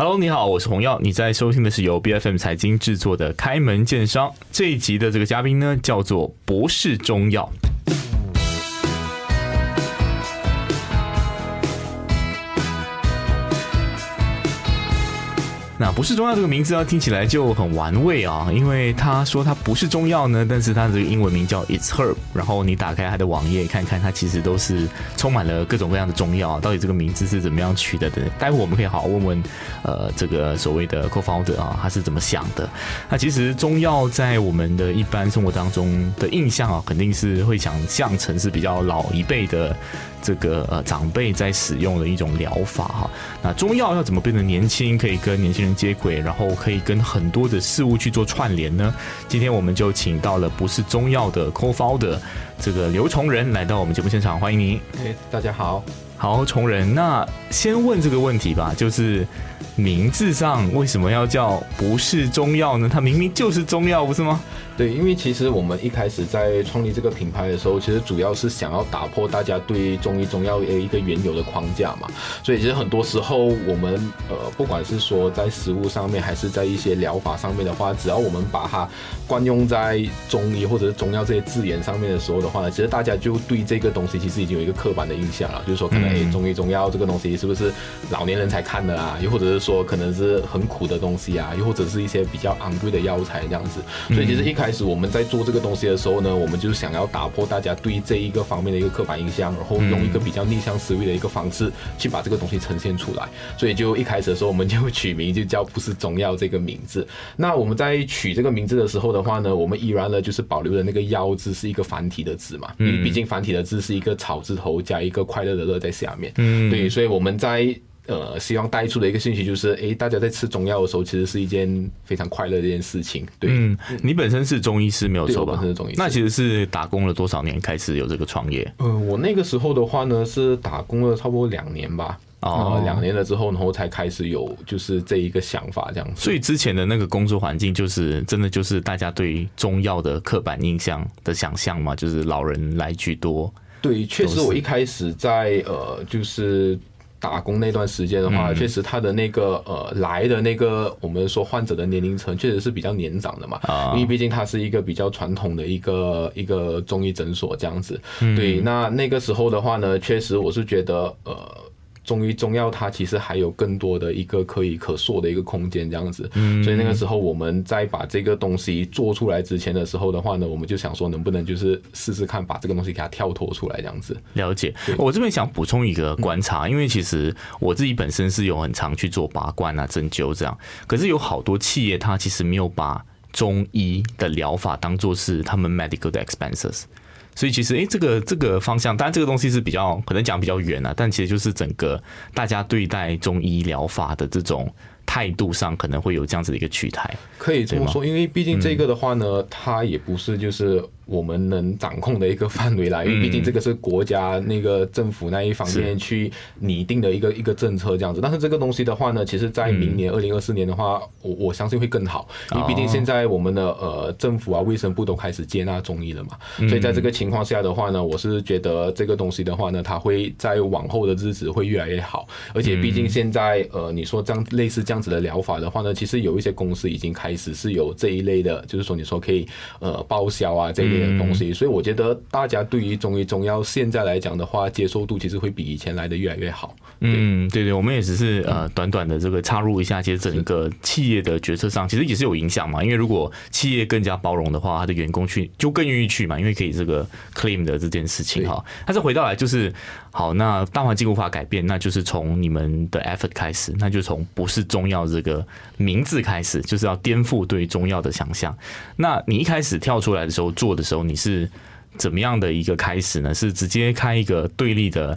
Hello，你好，我是洪耀，你在收听的是由 B F M 财经制作的《开门见商》这一集的这个嘉宾呢，叫做博士中药。那不是中药这个名字啊，听起来就很玩味啊，因为他说它不是中药呢，但是它这个英文名叫 It's Herb，然后你打开它的网页看看，它其实都是充满了各种各样的中药，到底这个名字是怎么样取的？的，待会我们可以好好问问，呃，这个所谓的 Co-founder 啊，他是怎么想的？那其实中药在我们的一般生活当中的印象啊，肯定是会想象成是比较老一辈的。这个呃长辈在使用的一种疗法哈，那中药要怎么变得年轻，可以跟年轻人接轨，然后可以跟很多的事物去做串联呢？今天我们就请到了不是中药的 co-founder 这个刘崇仁来到我们节目现场，欢迎您。哎，大家好，好崇仁，那先问这个问题吧，就是名字上为什么要叫不是中药呢？它明明就是中药，不是吗？对，因为其实我们一开始在创立这个品牌的时候，其实主要是想要打破大家对中医中药的一个原有的框架嘛。所以其实很多时候，我们呃，不管是说在食物上面，还是在一些疗法上面的话，只要我们把它惯用在中医或者是中药这些字眼上面的时候的话呢，其实大家就对这个东西其实已经有一个刻板的印象了，就是说可能诶，中医中药这个东西是不是老年人才看的啊？又或者是说可能是很苦的东西啊？又或者是一些比较昂贵的药材这样子。所以其实一开开始我们在做这个东西的时候呢，我们就是想要打破大家对这一个方面的一个刻板印象，然后用一个比较逆向思维的一个方式去把这个东西呈现出来。所以就一开始的时候，我们就取名就叫不是中药这个名字。那我们在取这个名字的时候的话呢，我们依然呢就是保留的那个“药”字是一个繁体的字嘛，因为毕竟繁体的字是一个草字头加一个快乐的乐在下面。嗯，对，所以我们在。呃，希望带出的一个信息就是，哎，大家在吃中药的时候，其实是一件非常快乐的一件事情。对，嗯，你本身是中医师没有错吧？本身是中医师，那其实是打工了多少年开始有这个创业？呃，我那个时候的话呢，是打工了差不多两年吧。哦，两年了之后，然后才开始有就是这一个想法这样子。所以之前的那个工作环境，就是真的就是大家对中药的刻板印象的想象嘛，就是老人来居多。对，确实我一开始在呃，就是。打工那段时间的话，确实他的那个呃来的那个我们说患者的年龄层确实是比较年长的嘛，因为毕竟它是一个比较传统的一个一个中医诊所这样子。对，那那个时候的话呢，确实我是觉得呃。中医中药它其实还有更多的一个可以可塑的一个空间，这样子。嗯。所以那个时候我们在把这个东西做出来之前的时候的话呢，我们就想说能不能就是试试看把这个东西给它跳脱出来，这样子。了解。我这边想补充一个观察，因为其实我自己本身是有很常去做拔罐啊、针灸这样，可是有好多企业它其实没有把中医的疗法当做是他们 medical 的 expenses。所以其实，哎，这个这个方向，当然这个东西是比较可能讲比较远啊，但其实就是整个大家对待中医疗法的这种态度上，可能会有这样子的一个取态。可以这么说，因为毕竟这个的话呢，它也不是就是。我们能掌控的一个范围来，因为毕竟这个是国家那个政府那一方面去拟定的一个一个政策这样子。但是这个东西的话呢，其实在明年二零二四年的话，我我相信会更好，因为毕竟现在我们的呃政府啊卫生部都开始接纳中医了嘛。所以在这个情况下的话呢，我是觉得这个东西的话呢，它会在往后的日子会越来越好。而且毕竟现在呃你说这样类似这样子的疗法的话呢，其实有一些公司已经开始是有这一类的，就是说你说可以呃报销啊这一类。的东西，所以我觉得大家对于中医中药现在来讲的话，接受度其实会比以前来的越来越好。嗯，对对，我们也只是呃短短的这个插入一下，其实整个企业的决策上其实也是有影响嘛。因为如果企业更加包容的话，他的员工去就更愿意去嘛，因为可以这个 claim 的这件事情哈。但是回到来就是好，那大环境无法改变，那就是从你们的 effort 开始，那就从不是中药这个名字开始，就是要颠覆对中药的想象。那你一开始跳出来的时候做的时候，你是怎么样的一个开始呢？是直接开一个对立的？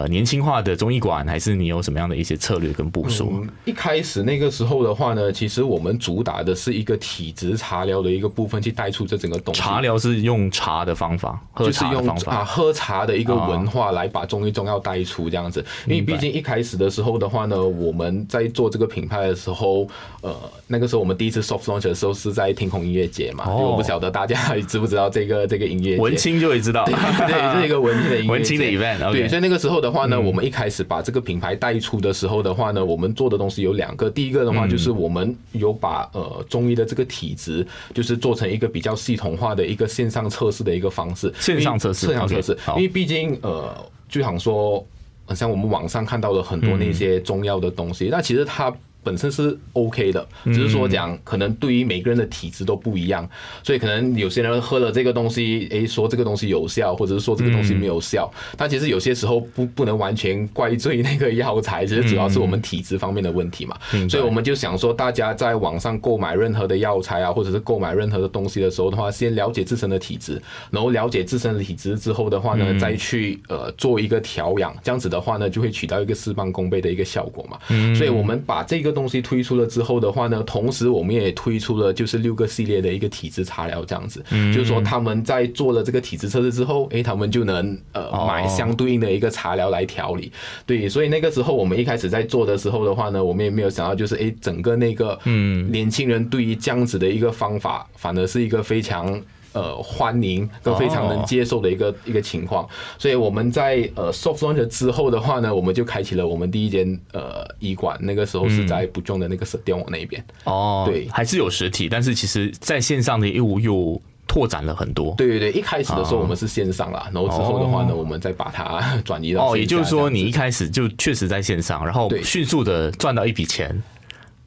呃，年轻化的中医馆，还是你有什么样的一些策略跟部署？一开始那个时候的话呢，其实我们主打的是一个体质茶疗的一个部分，去带出这整个东西。茶疗是用茶的方法，就是用啊喝茶的一个文化来把中医中药带出这样子。因为毕竟一开始的时候的话呢，我们在做这个品牌的时候，呃，那个时候我们第一次 soft launch 的时候是在天空音乐节嘛。我不晓得大家知不知道这个这个音乐节文青就会知道，对，这是一个文青的音乐文青的 event。对，所以那个时候的。的话呢，我们一开始把这个品牌带出的时候的话呢，我们做的东西有两个。第一个的话就是我们有把呃中医的这个体质，就是做成一个比较系统化的一个线上测试的一个方式。线上测试，线上测试，因为毕竟呃，就想说，像我们网上看到的很多那些中药的东西，那其实它。本身是 OK 的，只是说讲可能对于每个人的体质都不一样，所以可能有些人喝了这个东西，诶，说这个东西有效，或者是说这个东西没有效。但其实有些时候不不能完全怪罪那个药材，其实主要是我们体质方面的问题嘛。所以我们就想说，大家在网上购买任何的药材啊，或者是购买任何的东西的时候的话，先了解自身的体质，然后了解自身的体质之后的话呢，再去呃做一个调养，这样子的话呢，就会起到一个事半功倍的一个效果嘛。所以我们把这个。东西推出了之后的话呢，同时我们也推出了就是六个系列的一个体质茶疗，这样子，就是说他们在做了这个体质测试之后，诶，他们就能呃买相对应的一个茶疗来调理。对，所以那个时候我们一开始在做的时候的话呢，我们也没有想到就是诶，整个那个嗯年轻人对于这样子的一个方法，反而是一个非常。呃，欢迎都非常能接受的一个一个情况，所以我们在呃 soft launch 之后的话呢，我们就开启了我们第一间呃医馆，那个时候是在不重的那个电网那边。哦，对，还是有实体，但是其实在线上的业务又拓展了很多。对对对，一开始的时候我们是线上啦，然后之后的话呢，我们再把它转移到哦，也就是说你一开始就确实在线上，然后迅速的赚到一笔钱。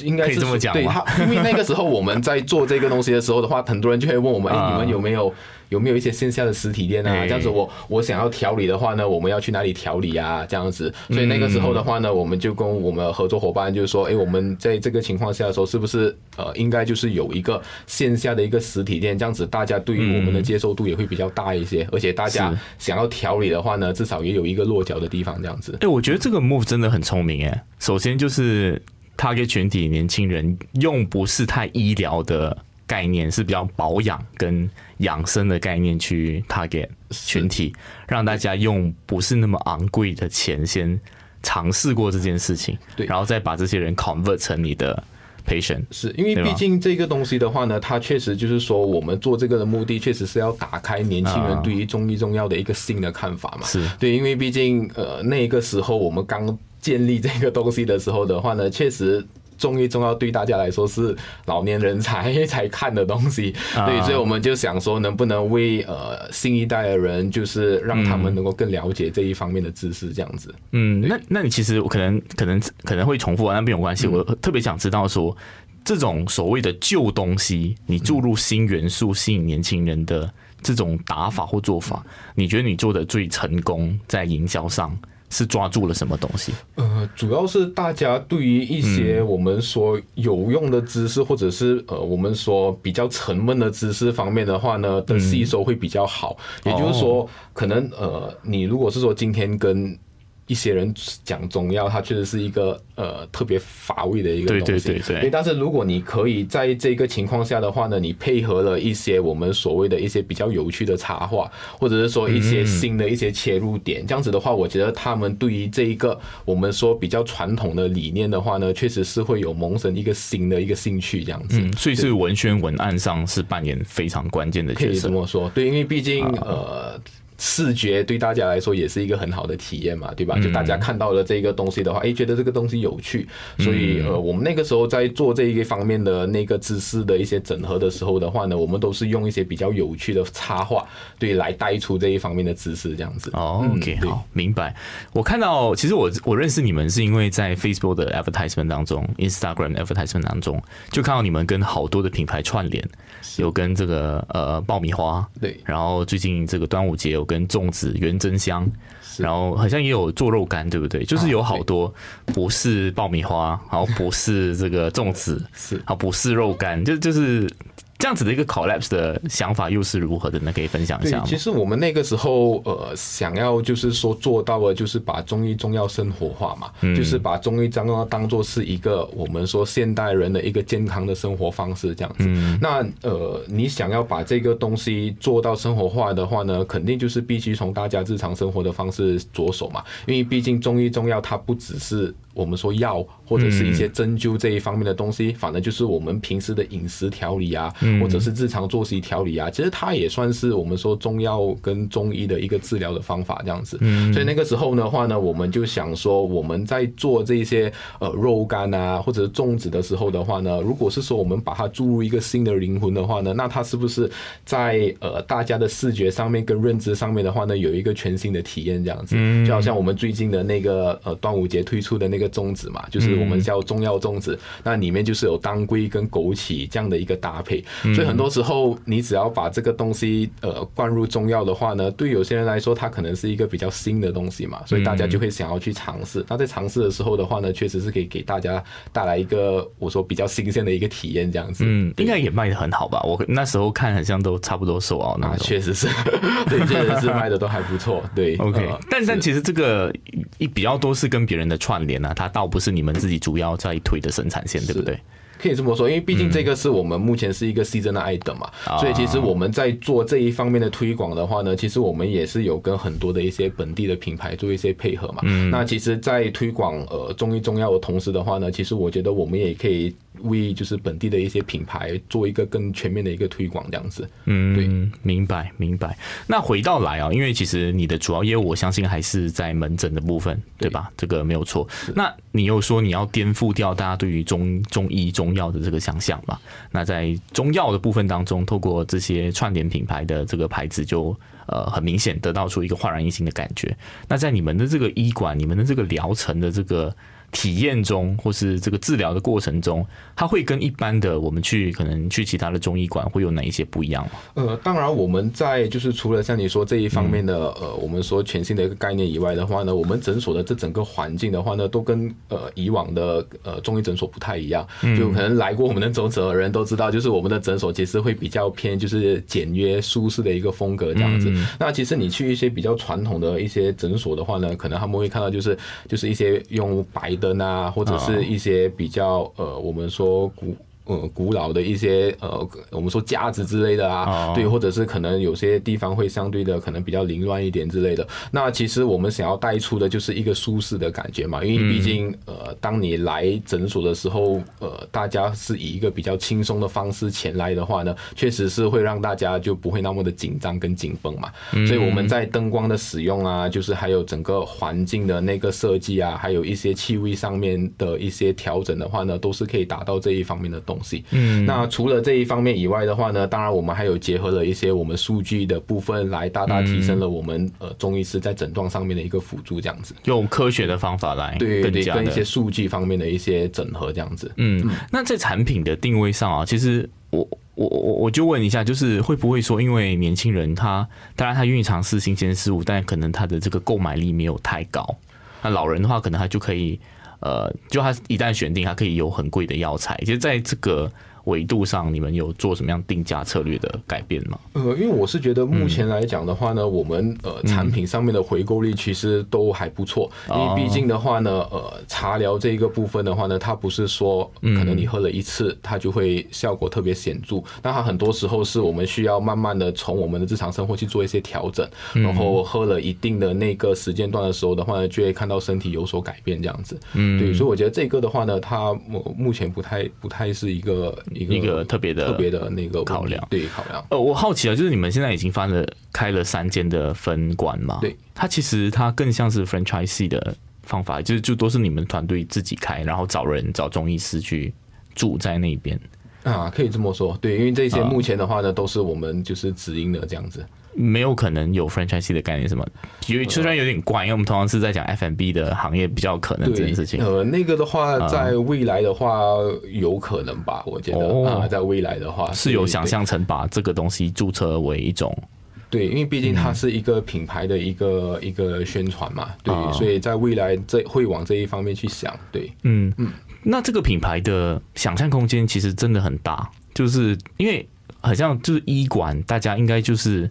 应该是这么讲对他，因为那个时候我们在做这个东西的时候的话，很多人就会问我们：哎，你们有没有有没有一些线下的实体店啊？这样子，我我想要调理的话呢，我们要去哪里调理啊？这样子，所以那个时候的话呢，我们就跟我们合作伙伴就是说：哎，我们在这个情况下的时候，是不是呃，应该就是有一个线下的一个实体店？这样子，大家对于我们的接受度也会比较大一些，而且大家想要调理的话呢，至少也有一个落脚的地方。这样子，哎，我觉得这个 move 真的很聪明哎。首先就是。Target 群体年轻人用不是太医疗的概念，是比较保养跟养生的概念去 target 群体，让大家用不是那么昂贵的钱先尝试过这件事情，对，然后再把这些人 convert 成你的 patient。是因为毕竟这个东西的话呢，它确实就是说，我们做这个的目的确实是要打开年轻人对于中医中药的一个新的看法嘛。是对，因为毕竟呃那个时候我们刚。建立这个东西的时候的话呢，确实中医中药对大家来说是老年人才才看的东西，对，所以我们就想说，能不能为呃新一代的人，就是让他们能够更了解这一方面的知识，这样子。嗯，那那你其实我可能可能可能会重复啊，那没有关系。我特别想知道说，这种所谓的旧东西，你注入新元素，吸引年轻人的这种打法或做法，你觉得你做的最成功在营销上？是抓住了什么东西？呃，主要是大家对于一些我们说有用的知识，或者是呃我们说比较沉闷的知识方面的话呢，的吸收会比较好。也就是说，可能呃，你如果是说今天跟一些人讲中药，它确实是一个呃特别乏味的一个东西。对对对对。但是如果你可以在这个情况下的话呢，你配合了一些我们所谓的一些比较有趣的插画，或者是说一些新的一些切入点，这样子的话，我觉得他们对于这一个我们说比较传统的理念的话呢，确实是会有萌生一个新的一个兴趣这样子。嗯，所以是文宣文案上是扮演非常关键的角色。可以这么说，对，因为毕竟呃。视觉对大家来说也是一个很好的体验嘛，对吧？就大家看到了这个东西的话，哎，觉得这个东西有趣，所以呃，我们那个时候在做这一个方面的那个知识的一些整合的时候的话呢，我们都是用一些比较有趣的插画，对，来带出这一方面的知识，这样子。哦，OK，好，明白。我看到，其实我我认识你们是因为在 Facebook 的 advertisement 当中，Instagram advertisement 当中，就看到你们跟好多的品牌串联，有跟这个呃爆米花，对，然后最近这个端午节有。跟粽子、原真香，然后好像也有做肉干，对不对？就是有好多不是爆米花，然后不是这个粽子，是好不是肉干，就就是。这样子的一个 collapse 的想法又是如何的呢？可以分享一下吗？其实我们那个时候呃，想要就是说做到了，就是把中医中药生活化嘛，就是把中医中药当做是一个我们说现代人的一个健康的生活方式这样子。那呃，你想要把这个东西做到生活化的话呢，肯定就是必须从大家日常生活的方式着手嘛，因为毕竟中医中药它不只是。我们说药或者是一些针灸这一方面的东西，反正就是我们平时的饮食调理啊，或者是日常作息调理啊，其实它也算是我们说中药跟中医的一个治疗的方法这样子。嗯所以那个时候的话呢，我们就想说，我们在做这些呃肉干啊或者是粽子的时候的话呢，如果是说我们把它注入一个新的灵魂的话呢，那它是不是在呃大家的视觉上面跟认知上面的话呢，有一个全新的体验这样子？就好像我们最近的那个呃端午节推出的那个粽子嘛，就是我们叫中药粽子，那里面就是有当归跟枸杞这样的一个搭配，所以很多时候你只要把这个东西呃灌入中药的话呢，对有些人来说它可能是一个比较新的东西嘛，所以大家就会想要去尝试。那在尝试的时候的话呢，确实是可以给大家带来一个我说比较新鲜的一个体验这样子。嗯，应该也卖的很好吧？我那时候看好像都差不多售哦，那确实是，对，确实是卖的都还不错。对，OK，但但其实这个一比较多是跟别人的串联啊，它倒不是你们自己主要在推的生产线，对不对？可以这么说，因为毕竟这个是我们目前是一个爱等嘛，所以其实我们在做这一方面的推广的话呢，其实我们也是有跟很多的一些本地的品牌做一些配合嘛。嗯那其实，在推广呃中医中药的同时的话呢，其实我觉得我们也可以。为就是本地的一些品牌做一个更全面的一个推广，这样子。嗯，对，明白明白。那回到来啊，因为其实你的主要业务，我相信还是在门诊的部分，对吧？这个没有错。那你又说你要颠覆掉大家对于中中医中中药的这个想象嘛？那在中药的部分当中，透过这些串联品牌的这个牌子，就呃很明显得到出一个焕然一新的感觉。那在你们的这个医馆，你们的这个疗程的这个。体验中，或是这个治疗的过程中，它会跟一般的我们去可能去其他的中医馆会有哪一些不一样吗？呃，当然我们在就是除了像你说这一方面的呃，我们说全新的一个概念以外的话呢，我们诊所的这整个环境的话呢，都跟呃以往的呃中医诊所不太一样。就可能来过我们的诊所的人都知道，就是我们的诊所其实会比较偏就是简约舒适的一个风格这样子。那其实你去一些比较传统的一些诊所的话呢，可能他们会看到就是就是一些用白。灯啊，或者是一些比较呃，我们说古。呃，古老的一些呃，我们说架子之类的啊，对，或者是可能有些地方会相对的可能比较凌乱一点之类的。那其实我们想要带出的就是一个舒适的感觉嘛，因为毕竟呃，当你来诊所的时候，呃，大家是以一个比较轻松的方式前来的话呢，确实是会让大家就不会那么的紧张跟紧绷嘛。所以我们在灯光的使用啊，就是还有整个环境的那个设计啊，还有一些气味上面的一些调整的话呢，都是可以达到这一方面的动。嗯，那除了这一方面以外的话呢，当然我们还有结合了一些我们数据的部分，来大大提升了我们呃中医师在诊断上面的一个辅助，这样子。用科学的方法来对对跟一些数据方面的一些整合，这样子。嗯，那在产品的定位上啊，其实我我我我就问一下，就是会不会说，因为年轻人他当然他愿意尝试新鲜事物，但可能他的这个购买力没有太高，那老人的话可能他就可以。呃，就他一旦选定，他可以有很贵的药材。其实在这个。维度上，你们有做什么样定价策略的改变吗？呃，因为我是觉得目前来讲的话呢，我们呃产品上面的回购率其实都还不错。因为毕竟的话呢，呃，茶疗这一个部分的话呢，它不是说可能你喝了一次，它就会效果特别显著。那它很多时候是我们需要慢慢的从我们的日常生活去做一些调整，然后喝了一定的那个时间段的时候的话呢，就会看到身体有所改变这样子。嗯，对，所以我觉得这个的话呢，它目目前不太不太是一个。一个特别的特别的那个考量，对考量。呃，我好奇啊，就是你们现在已经翻了开了三间的分馆嘛？对，它其实它更像是 franchise 的方法，就是就都是你们团队自己开，然后找人找中医师去住在那边啊，可以这么说。对，因为这些目前的话呢，都是我们就是直营的这样子。没有可能有 franchise 的概念，什么？因为虽然有点怪，因为我们通常是在讲 F&B 的行业比较可能这件事情。呃，那个的话，在未来的话，有可能吧？我觉得啊，在未来的话，是有想象成把这个东西注册为一种。对，因为毕竟它是一个品牌的一个一个宣传嘛，对，所以在未来这会往这一方面去想。对，嗯嗯，那这个品牌的想象空间其实真的很大，就是因为好像就是医馆，大家应该就是。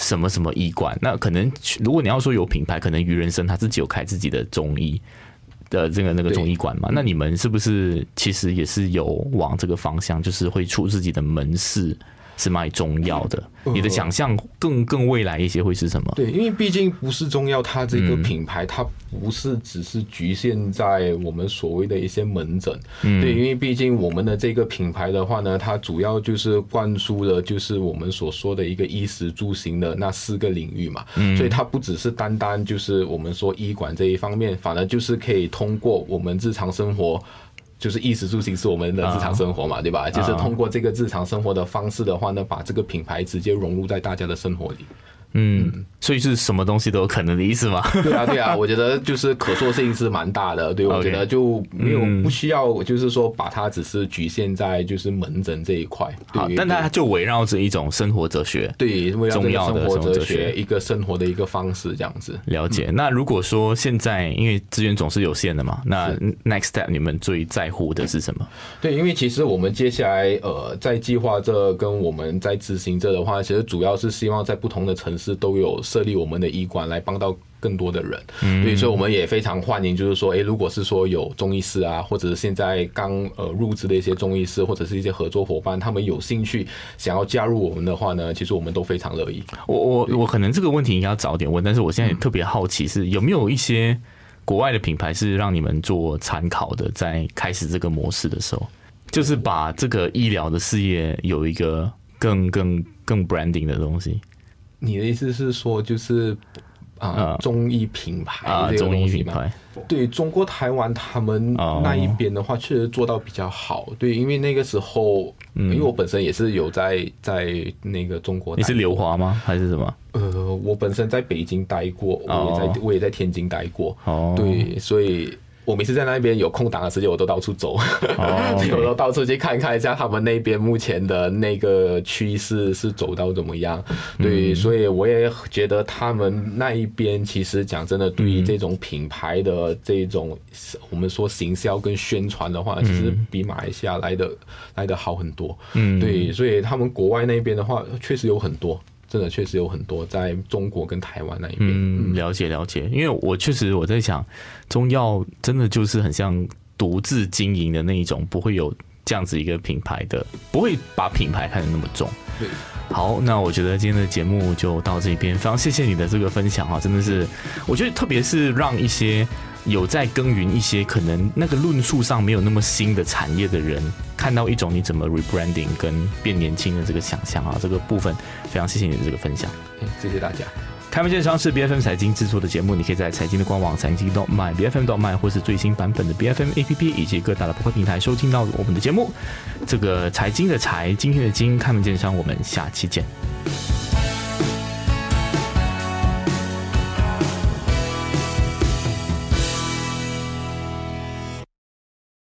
什么什么医馆？那可能如果你要说有品牌，可能于人生他自己有开自己的中医的这个那个中医馆嘛？那你们是不是其实也是有往这个方向，就是会出自己的门市？是卖中药的。你的想象更更未来一些会是什么？对，因为毕竟不是中药，它这个品牌它不是只是局限在我们所谓的一些门诊。对，因为毕竟我们的这个品牌的话呢，它主要就是灌输了就是我们所说的一个衣食住行的那四个领域嘛。所以它不只是单单就是我们说医馆这一方面，反而就是可以通过我们日常生活。就是衣食住行是我们的日常生活嘛，对吧？就是通过这个日常生活的方式的话呢，把这个品牌直接融入在大家的生活里。嗯，所以是什么东西都有可能的意思吗？对啊，对啊，我觉得就是可塑性是蛮大的。对，我觉得就没有不需要，就是说把它只是局限在就是门诊这一块。好，但它就围绕着一种生活哲学，对，重要的生活哲学，一个生活的一个方式这样子。了解。那如果说现在因为资源总是有限的嘛，那 next step 你们最在乎的是什么？对，因为其实我们接下来呃在计划这跟我们在执行这的话，其实主要是希望在不同的城市。是都有设立我们的医馆来帮到更多的人，嗯所以说我们也非常欢迎，就是说，哎，如果是说有中医师啊，或者是现在刚呃入职的一些中医师，或者是一些合作伙伴，他们有兴趣想要加入我们的话呢，其实我们都非常乐意。我我我可能这个问题应该要早点问，但是我现在也特别好奇是有没有一些国外的品牌是让你们做参考的，在开始这个模式的时候，就是把这个医疗的事业有一个更更更 branding 的东西。你的意思是说，就是啊，中医品牌啊，中医品牌，对中国台湾他们那一边的话，确实做到比较好。对，因为那个时候，因为我本身也是有在在那个中国，你是刘华吗？还是什么？呃，我本身在北京待过，我也在我也在天津待过。哦，对，所以。我每次在那边有空档的时间，我都到处走，有时候到处去看看一下他们那边目前的那个趋势是走到怎么样。对，所以我也觉得他们那一边其实讲真的，对于这种品牌的这种我们说行销跟宣传的话，其实比马来西亚来的来的好很多。嗯，对，所以他们国外那边的话，确实有很多。真的确实有很多在中国跟台湾那一边，嗯，了解了解。因为我确实我在想，中药真的就是很像独自经营的那一种，不会有这样子一个品牌的，不会把品牌看得那么重。对，好，那我觉得今天的节目就到这边，非常谢谢你的这个分享啊，真的是，我觉得特别是让一些。有在耕耘一些可能那个论述上没有那么新的产业的人，看到一种你怎么 rebranding 跟变年轻的这个想象啊，这个部分非常谢谢你的这个分享，谢谢大家。开门见商是 B F M 财经制作的节目，你可以在财经的官网财经 dot .my B F M dot .my 或是最新版本的 B F M A P P 以及各大的播客平台收听到我们的节目。这个财经的财，今天的经，开门见商，我们下期见。